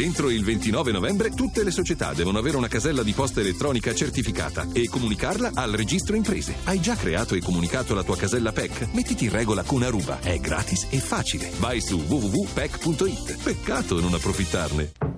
Entro il 29 novembre tutte le società devono avere una casella di posta elettronica certificata e comunicarla al registro imprese. Hai già creato e comunicato la tua casella PEC? Mettiti in regola con Aruba. È gratis e facile. Vai su www.pec.it. Peccato non approfittarne.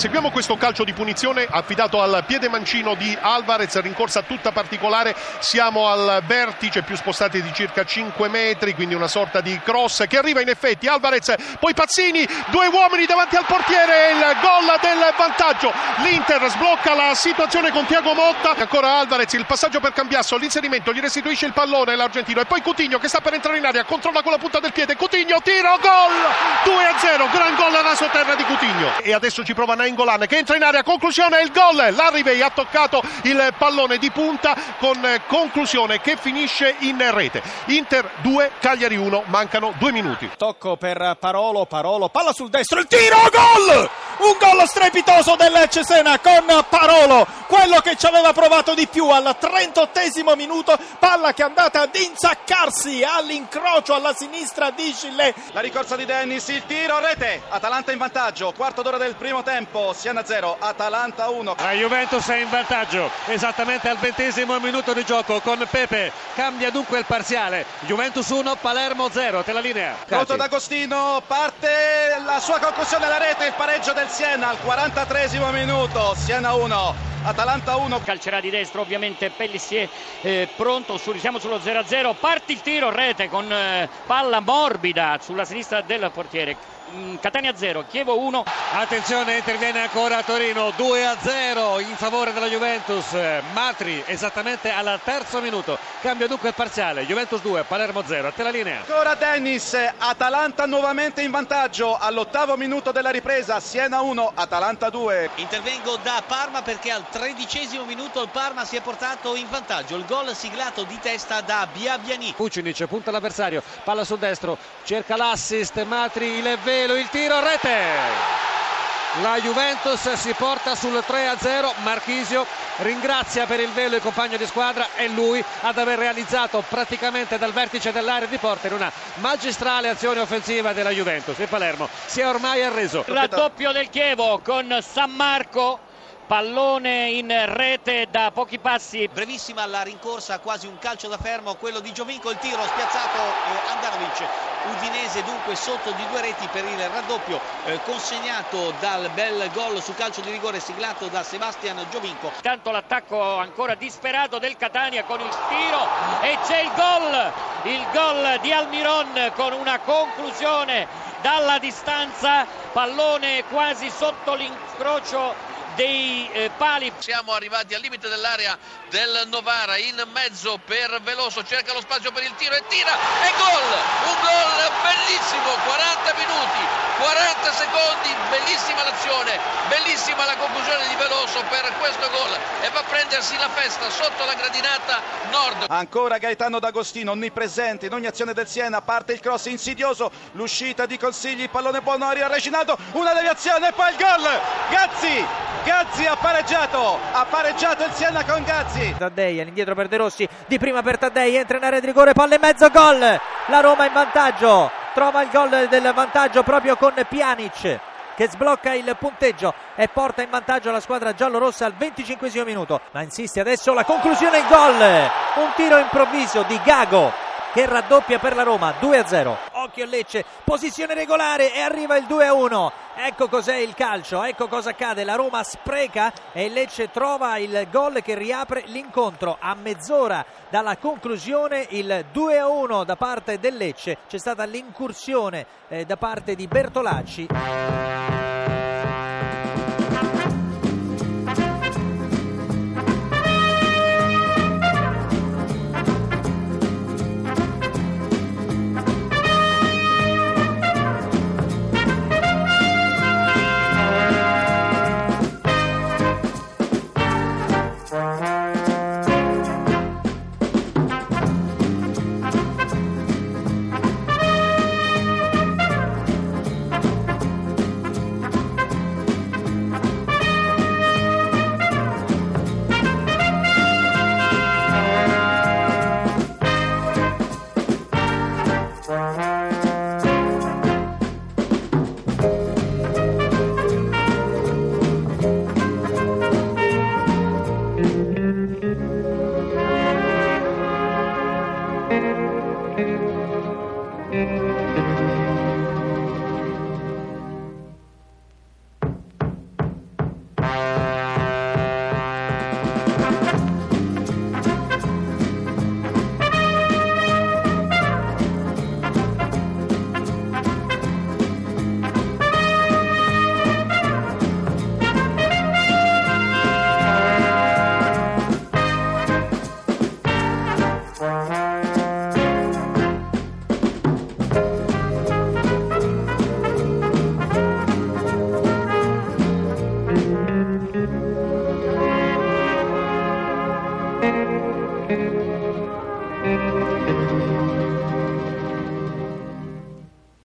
Seguiamo questo calcio di punizione affidato al piede mancino di Alvarez, rincorsa tutta particolare, siamo al vertice più spostati di circa 5 metri, quindi una sorta di cross che arriva in effetti. Alvarez, poi Pazzini, due uomini davanti al portiere, il gol del vantaggio, l'Inter sblocca la situazione con Tiago Motta, ancora Alvarez, il passaggio per Cambiasso, l'inserimento, gli restituisce il pallone l'argentino. E poi Coutinho che sta per entrare in aria, controlla con la punta del piede, Coutinho, tiro, gol, 2-0, gran gol a raso terra di Coutinho. E adesso ci prova Nainggolan che entra in area, conclusione il gol, Larrivei ha toccato il pallone di punta con conclusione che finisce in rete. Inter 2, Cagliari 1, mancano due minuti. Tocco per Parolo, Parolo, palla sul destro, il tiro, gol! Un gol strepitoso del Cesena con Parolo, quello che ci aveva provato di più al 38 minuto, palla che è andata ad inzaccarsi all'incrocio alla sinistra di Gillet. La ricorsa di Dennis, il tiro, rete, Atalanta in vantaggio, quarto d'ora del primo tempo, Siena 0, Atalanta 1. La Juventus è in vantaggio esattamente al ventesimo minuto di gioco con Pepe. Cambia dunque il parziale. Juventus 1, Palermo 0. Te la linea. Pronto D'Agostino, parte la sua concussione alla rete, il pareggio del Siena al 43 minuto. Siena 1. Atalanta 1 calcerà di destra ovviamente Pellissier eh, pronto su, siamo sullo 0-0 parte il tiro rete con eh, palla morbida sulla sinistra del portiere Catania 0, Chievo 1. Attenzione, interviene ancora Torino 2 a 0 in favore della Juventus. Matri esattamente al terzo minuto. Cambia dunque il parziale. Juventus 2, Palermo 0. A te la linea. Ancora Dennis, Atalanta nuovamente in vantaggio all'ottavo minuto della ripresa. Siena 1, Atalanta 2. Intervengo da Parma perché al tredicesimo minuto il Parma si è portato in vantaggio. Il gol siglato di testa da Biabiani. Pucinic punta l'avversario, palla sul destro, cerca l'assist, Matri il velo, il tiro, rete! La Juventus si porta sul 3-0, Marchisio ringrazia per il velo il compagno di squadra e lui ad aver realizzato praticamente dal vertice dell'area di porta in una magistrale azione offensiva della Juventus. Il Palermo si è ormai arreso. Raddoppio del Chievo con San Marco pallone in rete da pochi passi. Brevissima la rincorsa quasi un calcio da fermo quello di Giovinco il tiro spiazzato eh, Andanovic. Udinese dunque sotto di due reti per il raddoppio eh, consegnato dal bel gol su calcio di rigore siglato da Sebastian Giovinco. Tanto l'attacco ancora disperato del Catania con il tiro e c'è il gol il gol di Almiron con una conclusione dalla distanza pallone quasi sotto l'incrocio dei eh, pali. Siamo arrivati al limite dell'area del Novara, in mezzo per Veloso, cerca lo spazio per il tiro e tira e gol! Un gol bellissimo, 40 minuti, 40 secondi, bellissima l'azione, bellissima la conclusione di Veloso per questo gol e va a prendersi la festa sotto la gradinata nord. Ancora Gaetano D'Agostino, onnipresente in ogni azione del Siena, parte il cross insidioso, l'uscita di Consigli, il pallone buono, arriva Reginaldo, una deviazione e poi il gol! Gazzi! Gazzi ha pareggiato, ha pareggiato il Siena con Gazzi. Taddei all'indietro per De Rossi, di prima per Taddei, entra in area di rigore, palla in mezzo, gol! La Roma in vantaggio, trova il gol del vantaggio proprio con Pjanic che sblocca il punteggio e porta in vantaggio la squadra giallorossa al 25 minuto. Ma insiste adesso la conclusione in gol. Un tiro improvviso di Gago che raddoppia per la Roma 2-0. Occhio Lecce, posizione regolare e arriva il 2-1. Ecco cos'è il calcio, ecco cosa accade. La Roma spreca e il Lecce trova il gol che riapre l'incontro a mezz'ora dalla conclusione il 2-1 da parte del Lecce. C'è stata l'incursione eh, da parte di Bertolacci.